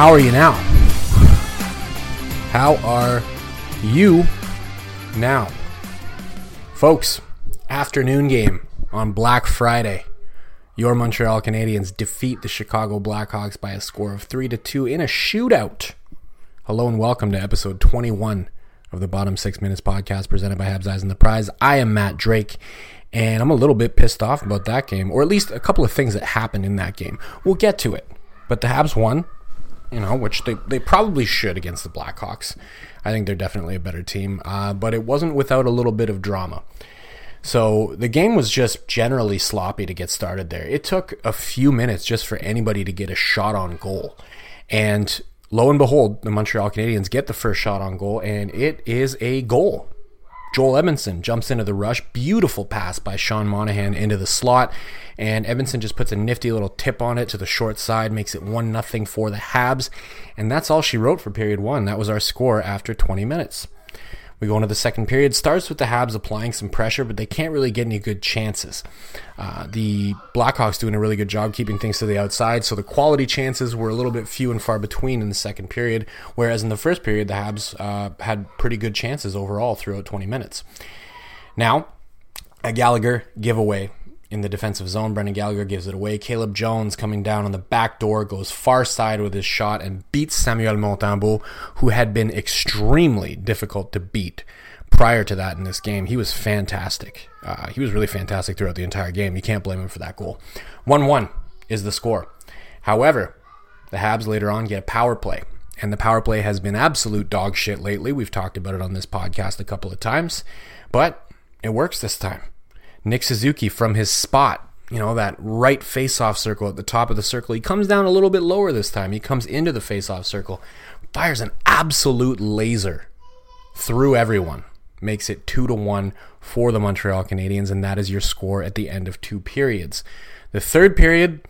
How are you now? How are you now? Folks, afternoon game on Black Friday. Your Montreal Canadiens defeat the Chicago Blackhawks by a score of 3 to 2 in a shootout. Hello and welcome to episode 21 of the Bottom 6 Minutes podcast presented by Habs Eyes and the Prize. I am Matt Drake and I'm a little bit pissed off about that game or at least a couple of things that happened in that game. We'll get to it. But the Habs won you know, which they, they probably should against the Blackhawks. I think they're definitely a better team, uh, but it wasn't without a little bit of drama. So the game was just generally sloppy to get started there. It took a few minutes just for anybody to get a shot on goal. And lo and behold, the Montreal Canadiens get the first shot on goal, and it is a goal. Joel Edmundson jumps into the rush. Beautiful pass by Sean Monahan into the slot. And Edmundson just puts a nifty little tip on it to the short side, makes it 1 0 for the Habs. And that's all she wrote for period one. That was our score after 20 minutes. We go into the second period. Starts with the Habs applying some pressure, but they can't really get any good chances. Uh, the Blackhawks doing a really good job keeping things to the outside, so the quality chances were a little bit few and far between in the second period. Whereas in the first period, the Habs uh, had pretty good chances overall throughout 20 minutes. Now, a Gallagher giveaway in the defensive zone. Brendan Gallagher gives it away. Caleb Jones coming down on the back door goes far side with his shot and beats Samuel Montembeault, who had been extremely difficult to beat prior to that in this game. He was fantastic. Uh, he was really fantastic throughout the entire game. You can't blame him for that goal. 1 1 is the score. However, the Habs later on get a power play. And the power play has been absolute dog shit lately. We've talked about it on this podcast a couple of times. But it works this time. Nick Suzuki from his spot, you know, that right face-off circle at the top of the circle. He comes down a little bit lower this time. He comes into the face-off circle, fires an absolute laser through everyone. Makes it 2 to 1 for the Montreal Canadiens and that is your score at the end of two periods. The third period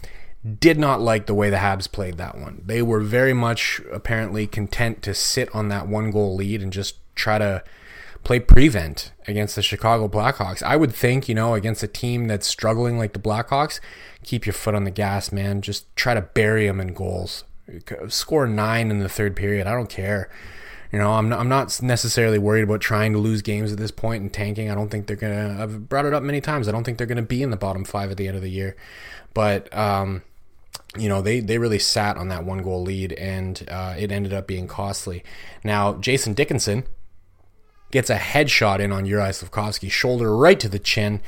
did not like the way the Habs played that one. They were very much apparently content to sit on that one goal lead and just try to play prevent against the Chicago Blackhawks. I would think, you know, against a team that's struggling like the Blackhawks, keep your foot on the gas, man. Just try to bury them in goals. Score nine in the third period. I don't care. You know, I'm not, I'm not necessarily worried about trying to lose games at this point and tanking. I don't think they're going to, I've brought it up many times. I don't think they're going to be in the bottom five at the end of the year. But, um, you know they they really sat on that one goal lead and uh, it ended up being costly. Now Jason Dickinson gets a headshot in on Juraj Slafkovsky, shoulder right to the chin,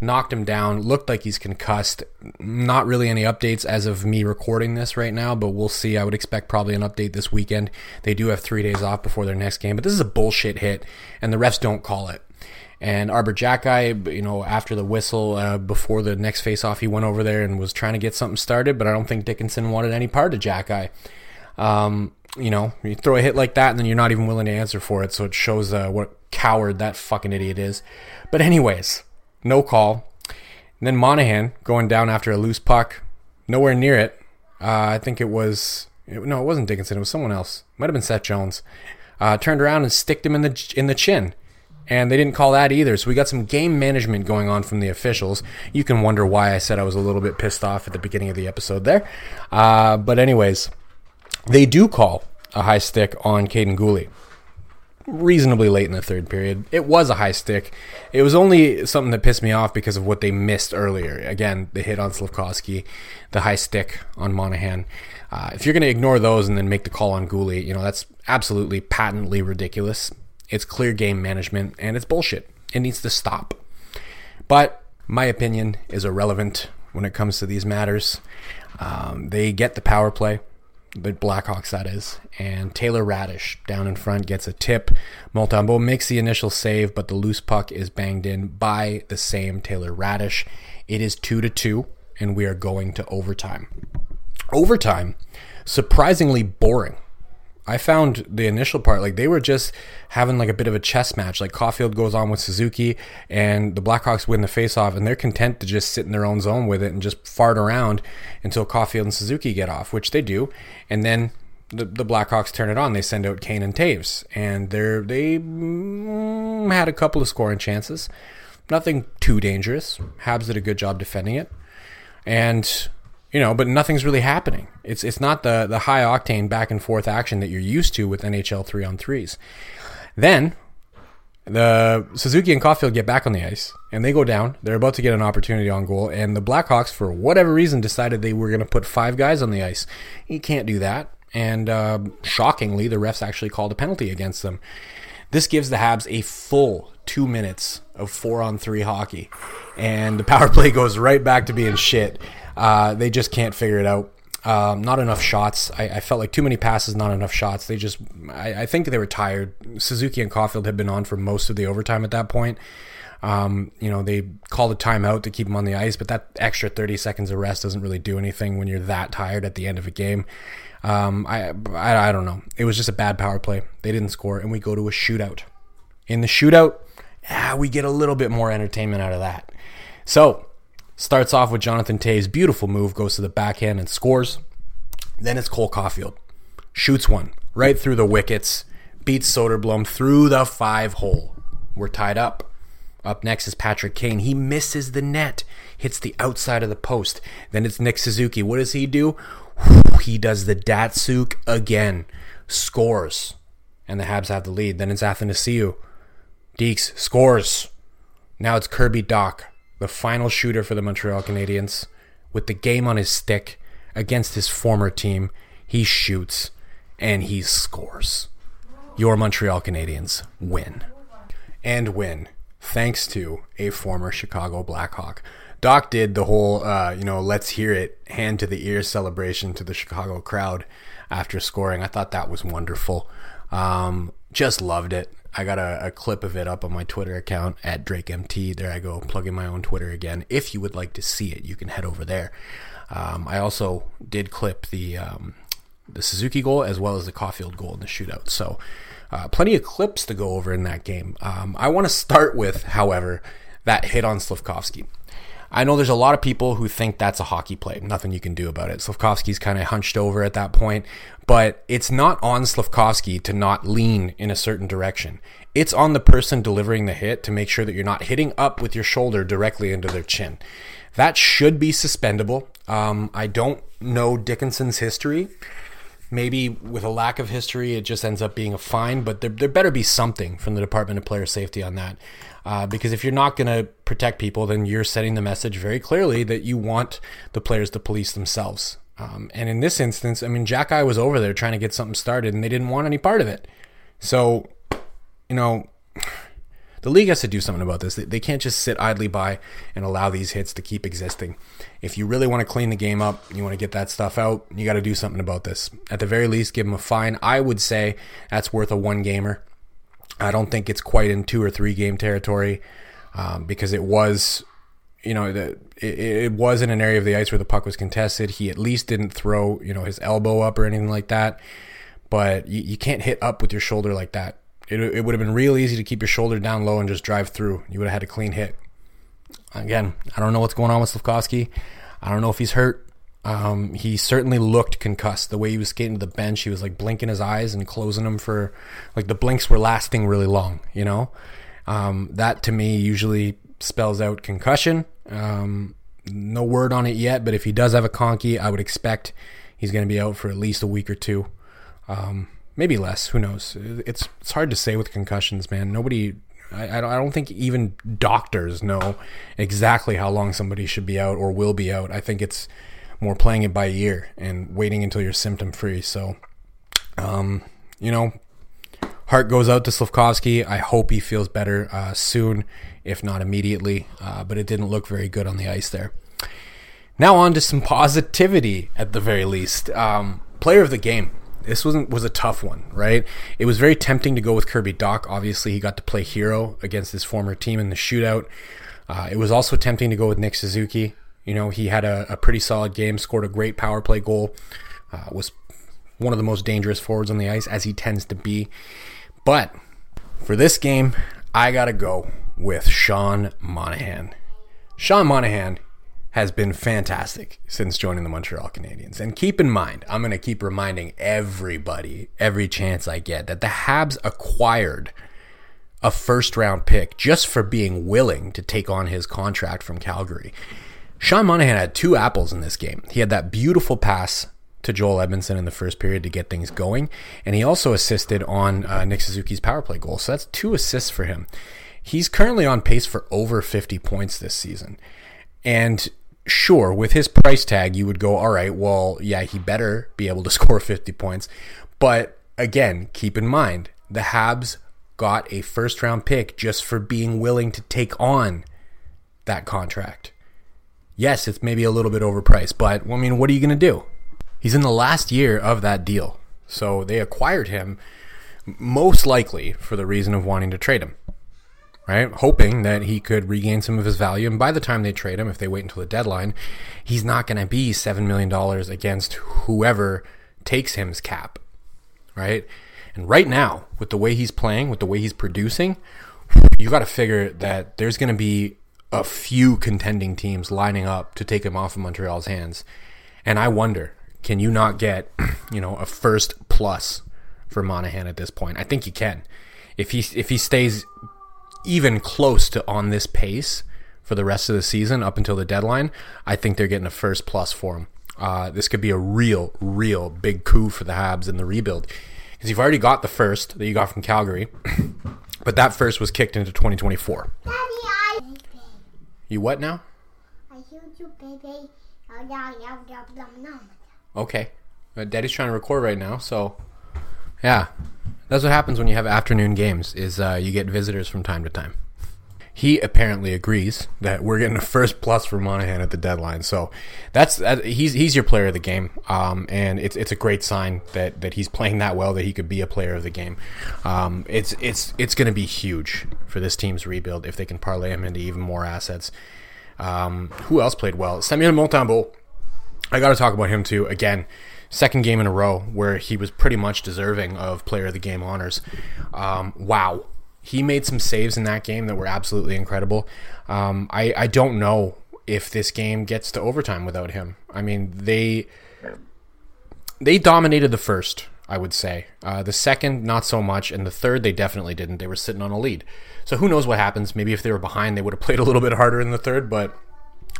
knocked him down. Looked like he's concussed. Not really any updates as of me recording this right now, but we'll see. I would expect probably an update this weekend. They do have three days off before their next game, but this is a bullshit hit, and the refs don't call it. And Arber Xhekaj, you know, after the whistle, uh, before the next face-off, he went over there and was trying to get something started, but I don't think Dickinson wanted any part of Xhekaj. Um, you know, you throw a hit like that and then you're not even willing to answer for it, so it shows uh, what coward that fucking idiot is. But anyways, no call. And then Monahan going down after a loose puck, nowhere near it. Uh, I think it was no, it wasn't Dickinson. It was someone else. Might have been Seth Jones. Uh, turned around and sticked him in the in the chin and they didn't call that either. So we got some game management going on from the officials. You can wonder why I said I was a little bit pissed off at the beginning of the episode there. Uh, but anyways, they do call a high stick on Kaiden Guhle. reasonably late in the third period. It was a high stick. It was only something that pissed me off because of what they missed earlier. Again, the hit on Slafkovsky, the high stick on Monahan. Uh, if you're going to ignore those and then make the call on Guhle, you know, that's absolutely patently ridiculous. It's clear game management and it's bullshit. It needs to stop. But my opinion is irrelevant when it comes to these matters. Um, they get the power play, the Blackhawks that is, and Taylor Raddysh down in front gets a tip. Montembeault makes the initial save, but the loose puck is banged in by the same Taylor Raddysh. It is two to two, and we are going to overtime. Overtime, surprisingly boring. I found the initial part like they were just having like a bit of a chess match. Like Caufield goes on with Suzuki, and the Blackhawks win the faceoff, and they're content to just sit in their own zone with it and just fart around until Caufield and Suzuki get off, which they do, and then the, the Blackhawks turn it on. They send out Kane and Toews, and they're they mm, had a couple of scoring chances, nothing too dangerous. Habs did a good job defending it, and you know, but nothing's really happening. It's it's not the the high octane back and forth action that you're used to with NHL three on threes. Then the Suzuki and Caufield get back on the ice and they go down. They're about to get an opportunity on goal, and the Blackhawks, for whatever reason, decided they were going to put five guys on the ice. You can't do that. And uh, shockingly, the refs actually called a penalty against them. This gives the Habs a full two minutes of four on three hockey, and the power play goes right back to being shit. Uh, they just can't figure it out. Um, not enough shots. I, I, felt like too many passes, not enough shots. They just, I, I, think they were tired. Suzuki and Caufield had been on for most of the overtime at that point. Um, you know, they called a timeout to keep them on the ice, but that extra 30 seconds of rest doesn't really do anything when you're that tired at the end of a game. Um, I, I, I don't know. It was just a bad power play. They didn't score, and we go to a shootout. In the shootout, ah, we get a little bit more entertainment out of that. So, Starts off with Jonathan Toews' beautiful move, goes to the backhand and scores. Then it's Cole Caufield. Shoots one right through the wickets, beats Soderblom through the five hole. We're tied up. Up next is Patrick Kane. He misses the net, hits the outside of the post. Then it's Nick Suzuki. What does he do? He does the Datsyuk again. Scores. And the Habs have the lead. Then it's Athanasiou. Deeks scores. Now it's Kirby Dach the final shooter for the Montreal Canadiens, with the game on his stick against his former team, he shoots and he scores. Your Montreal Canadiens win. And win thanks to a former Chicago Blackhawk. Dach did the whole, uh, you know, let's hear it, hand to the ear celebration to the Chicago crowd after scoring. I thought that was wonderful. Um, just loved it. I got a, a, clip of it up on my Twitter account at DrakeMT. There I go, plugging my own Twitter again. If you would like to see it, you can head over there. Um, I also did clip the um, the Suzuki goal as well as the Caufield goal in the shootout. So, uh, plenty of clips to go over in that game. Um, I want to start with, however, that hit on Slafkovsky. I know there's a lot of people who think that's a hockey play. Nothing you can do about it. Slafkovsky's kind of hunched over at that point, but it's not on Slafkovsky to not lean in a certain direction. It's on the person delivering the hit to make sure that you're not hitting up with your shoulder directly into their chin. That should be suspendable. Um, I don't know Dickinson's history. Maybe with a lack of history, it just ends up being a fine, but there, there better be something from the Department of Player Safety on that. Uh, because if you're not going to protect people, then you're setting the message very clearly that you want the players to police themselves. Um, and in this instance, I mean, Xhekaj was over there trying to get something started, and they didn't want any part of it. So, you know, the league has to do something about this. They can't just sit idly by and allow these hits to keep existing. If you really want to clean the game up, you want to get that stuff out, you got to do something about this. At the very least, give them a fine. I would say that's worth a one gamer. I don't think it's quite in two or three game territory um, because it was, you know, the, it, was in an area of the ice where the puck was contested. He at least didn't throw, you know, his elbow up or anything like that. But you can't hit up with your shoulder like that. It, it would have been real easy to keep your shoulder down low and just drive through. You would have had a clean hit. Again, I don't know what's going on with Slafkovsky. I don't know if he's hurt. Um, he certainly looked concussed. The way he was skating to the bench, he was like blinking his eyes and closing them for like the blinks were lasting really long. You know, um, that to me usually spells out concussion. Um, no word on it yet, but if he does have a conky, I would expect he's going to be out for at least a week or two. Um, maybe less. Who knows? It's it's hard to say with concussions, man. Nobody. I, I don't, think even doctors know exactly how long somebody should be out or will be out. I think it's more playing it by ear and waiting until you're symptom free. So, um, you know, heart goes out to Slafkovsky. I hope he feels better uh, soon, if not immediately. Uh, but it didn't look very good on the ice there. Now on to some positivity at the very least. Um, player of the game. This wasn't was a tough one, right? It was very tempting to go with Kirby Dach. Obviously, he got to play hero against his former team in the shootout. Uh, it was also tempting to go with Nick Suzuki. You know, he had a, a pretty solid game, scored a great power play goal, uh, was one of the most dangerous forwards on the ice, as he tends to be. But for this game, I got to go with Sean Monahan. Sean Monahan has been fantastic since joining the Montreal Canadiens. And keep in mind, I'm going to keep reminding everybody, every chance I get, that the Habs acquired a first round pick just for being willing to take on his contract from Calgary. Sean Monahan had two apples in this game. He had that beautiful pass to Joel Edmundson in the first period to get things going, and he also assisted on uh, Nick Suzuki's power play goal. So that's two assists for him. He's currently on pace for over 50 points this season. And sure, with his price tag, you would go, all right, well, yeah, he better be able to score 50 points. But again, keep in mind, the Habs got a first round pick just for being willing to take on that contract. Yes, it's maybe a little bit overpriced, but I mean, what are you going to do? He's in the last year of that deal. So they acquired him most likely for the reason of wanting to trade him right? Hoping that he could regain some of his value. And by the time they trade him, if they wait until the deadline, he's not going to be $7 million against whoever takes him's cap, right? And right now, with the way he's playing, with the way he's producing, you got to figure that there's going to be a few contending teams lining up to take him off of Montreal's hands. And I wonder, can you not get, you know, a first plus for Monahan at this point? I think you can. If he if he stays even close to on this pace for the rest of the season up until the deadline, I think they're getting a first plus for him. Uh, this could be a real, real big coup for the Habs in the rebuild because you've already got the first that you got from Calgary, but that first was kicked into 2024. Daddy, I... You what now? I heard you, baby. Okay. Uh, Daddy's trying to record right now, so yeah, that's what happens when you have afternoon games. Is uh, you get visitors from time to time. He apparently agrees that we're getting a first plus for Monahan at the deadline. So that's that, he's he's your player of the game, um, and it's it's a great sign that that he's playing that well that he could be a player of the game. Um, it's it's it's going to be huge for this team's rebuild if they can parlay him into even more assets. Um, who else played well? Samuel Montembeault. I got to talk about him too. Again, second game in a row where he was pretty much deserving of player of the game honors. Um, wow. He made some saves in that game that were absolutely incredible. Um, I, I don't know if this game gets to overtime without him. I mean, they they dominated the first, I would say. Uh, the second, not so much, and the third, they definitely didn't. They were sitting on a lead. So who knows what happens? Maybe if they were behind, they would have played a little bit harder in the third. But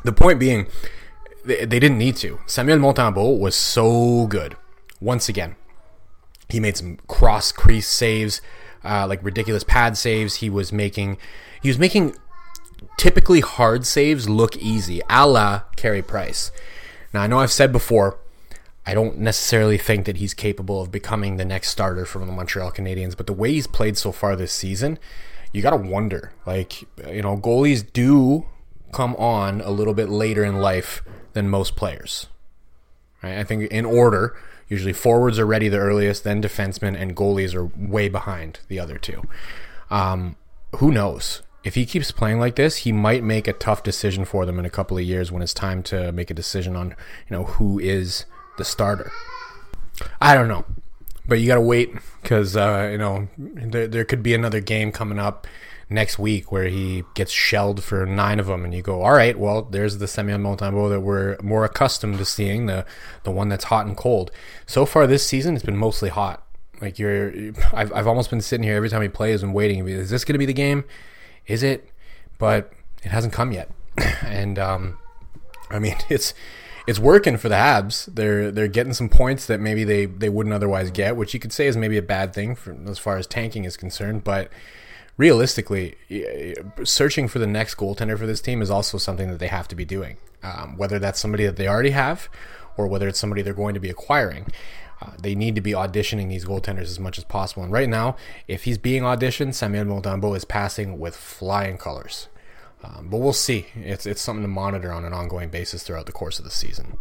the point being, they, they didn't need to. Samuel Montembeault was so good. Once again, he made some cross crease saves, uh, like ridiculous pad saves. He was making he was making typically hard saves look easy, a la Carey Price. Now I know I've said before, I don't necessarily think that he's capable of becoming the next starter from the Montreal Canadiens, but the way he's played so far this season, you got to wonder. Like, you know, goalies do come on a little bit later in life than most players. Right? I think in order, usually forwards are ready the earliest, then defensemen, and goalies are way behind the other two. Um, who knows? If he keeps playing like this, he might make a tough decision for them in a couple of years when it's time to make a decision on, you know, who is the starter. I don't know, but you got to wait because uh, you know there, there could be another game coming up next week where he gets shelled for nine of them, and you go, all right, well, there's the Samuel Montembeault that we're more accustomed to seeing, the the one that's hot and cold. So far this season, it's been mostly hot. Like you're, I've I've almost been sitting here every time he plays and waiting. Is this going to be the game? Is it? But it hasn't come yet, and um, I mean it's it's working for the Habs. They're they're getting some points that maybe they they wouldn't otherwise get, which you could say is maybe a bad thing for, as far as tanking is concerned. But realistically, searching for the next goaltender for this team is also something that they have to be doing. Um, whether that's somebody that they already have, or whether it's somebody they're going to be acquiring. Uh, they need to be auditioning these goaltenders as much as possible. And right now, if he's being auditioned, Samuel Montembeault is passing with flying colors. Um, but we'll see. It's it's something to monitor on an ongoing basis throughout the course of the season.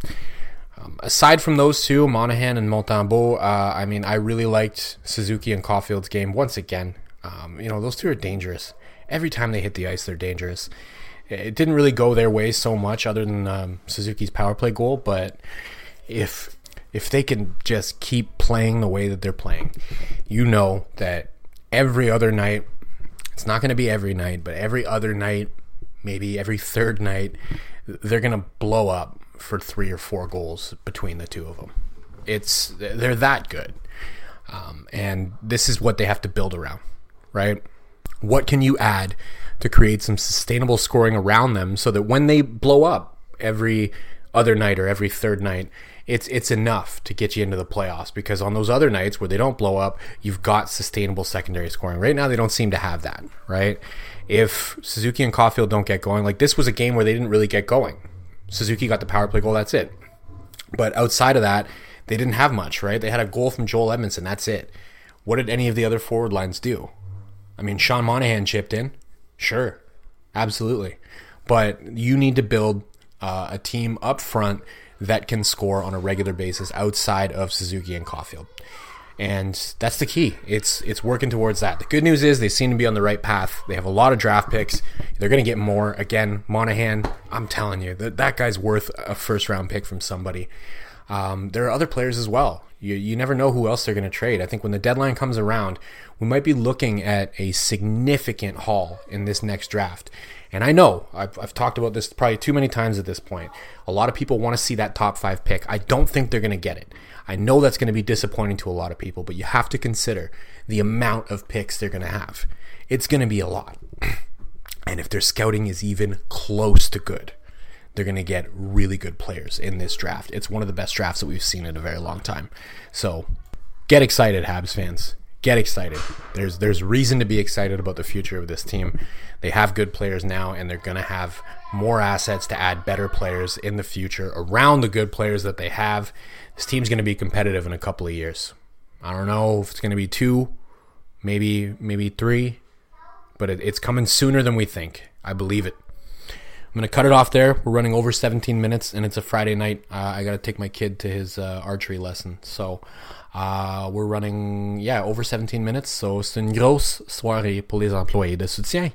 Um, aside from those two, Monahan and Montembeault, uh, I mean, I really liked Suzuki and Caufield's game once again. Um, you know, those two are dangerous. Every time they hit the ice, they're dangerous. It didn't really go their way so much, other than um, Suzuki's power play goal. But if if they can just keep playing the way that they're playing, you know that every other night, it's not going to be every night, but every other night maybe every third night, they're going to blow up for three or four goals between the two of them. It's they're that good, um, and this is what they have to build around, right? What can you add to create some sustainable scoring around them so that when they blow up every other night or every third night, it's it's enough to get you into the playoffs because on those other nights where they don't blow up, you've got sustainable secondary scoring. Right now they don't seem to have that, right? If Suzuki and Caufield don't get going, like this was a game where they didn't really get going. Suzuki got the power play goal, that's it. But outside of that, they didn't have much, right? They had a goal from Joel Edmundson. that's it. What did any of the other forward lines do? I mean, Sean Monahan chipped in. Sure. Absolutely. But you need to build uh, a team up front that can score on a regular basis outside of Suzuki and Caufield. And that's the key. It's it's working towards that. The good news is they seem to be on the right path. They have a lot of draft picks. They're going to get more. Again, Monahan, I'm telling you, that, that guy's worth a first round pick from somebody. Um, there are other players as well. You, you never know who else they're going to trade. I think when the deadline comes around, we might be looking at a significant haul in this next draft. And I know I've, I've talked about this probably too many times at this point. A lot of people want to see that top five pick. I don't think they're going to get it. I know that's going to be disappointing to a lot of people, but you have to consider the amount of picks they're going to have. It's going to be a lot. And if their scouting is even close to good, they're going to get really good players in this draft. It's one of the best drafts that we've seen in a very long time. So get excited, Habs fans get excited. There's there's reason to be excited about the future of this team. They have good players now, and they're going to have more assets to add better players in the future around the good players that they have. This team's going to be competitive in a couple of years. I don't know if it's going to be two, maybe maybe three, but it, it's coming sooner than we think. I believe it. I'm gonna cut it off there. We're running over 17 minutes, and it's a Friday night. Uh, I gotta take my kid to his uh, archery lesson, so uh, we're running, yeah, over 17 minutes. So c'est une grosse soirée pour les employés de soutien.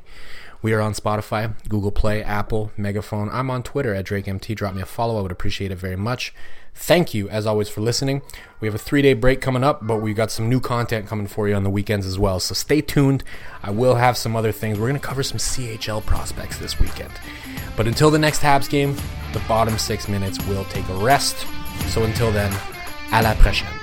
We are on Spotify, Google Play, Apple, Megaphone. I'm on Twitter at DrakeMT. Drop me a follow. I would appreciate it very much. Thank you, as always, for listening. We have a three day break coming up, but we've got some new content coming for you on the weekends as well. So stay tuned. I will have some other things. We're going to cover some CHL prospects this weekend. But until the next Habs game, the bottom six minutes will take a rest. So until then, à la prochaine.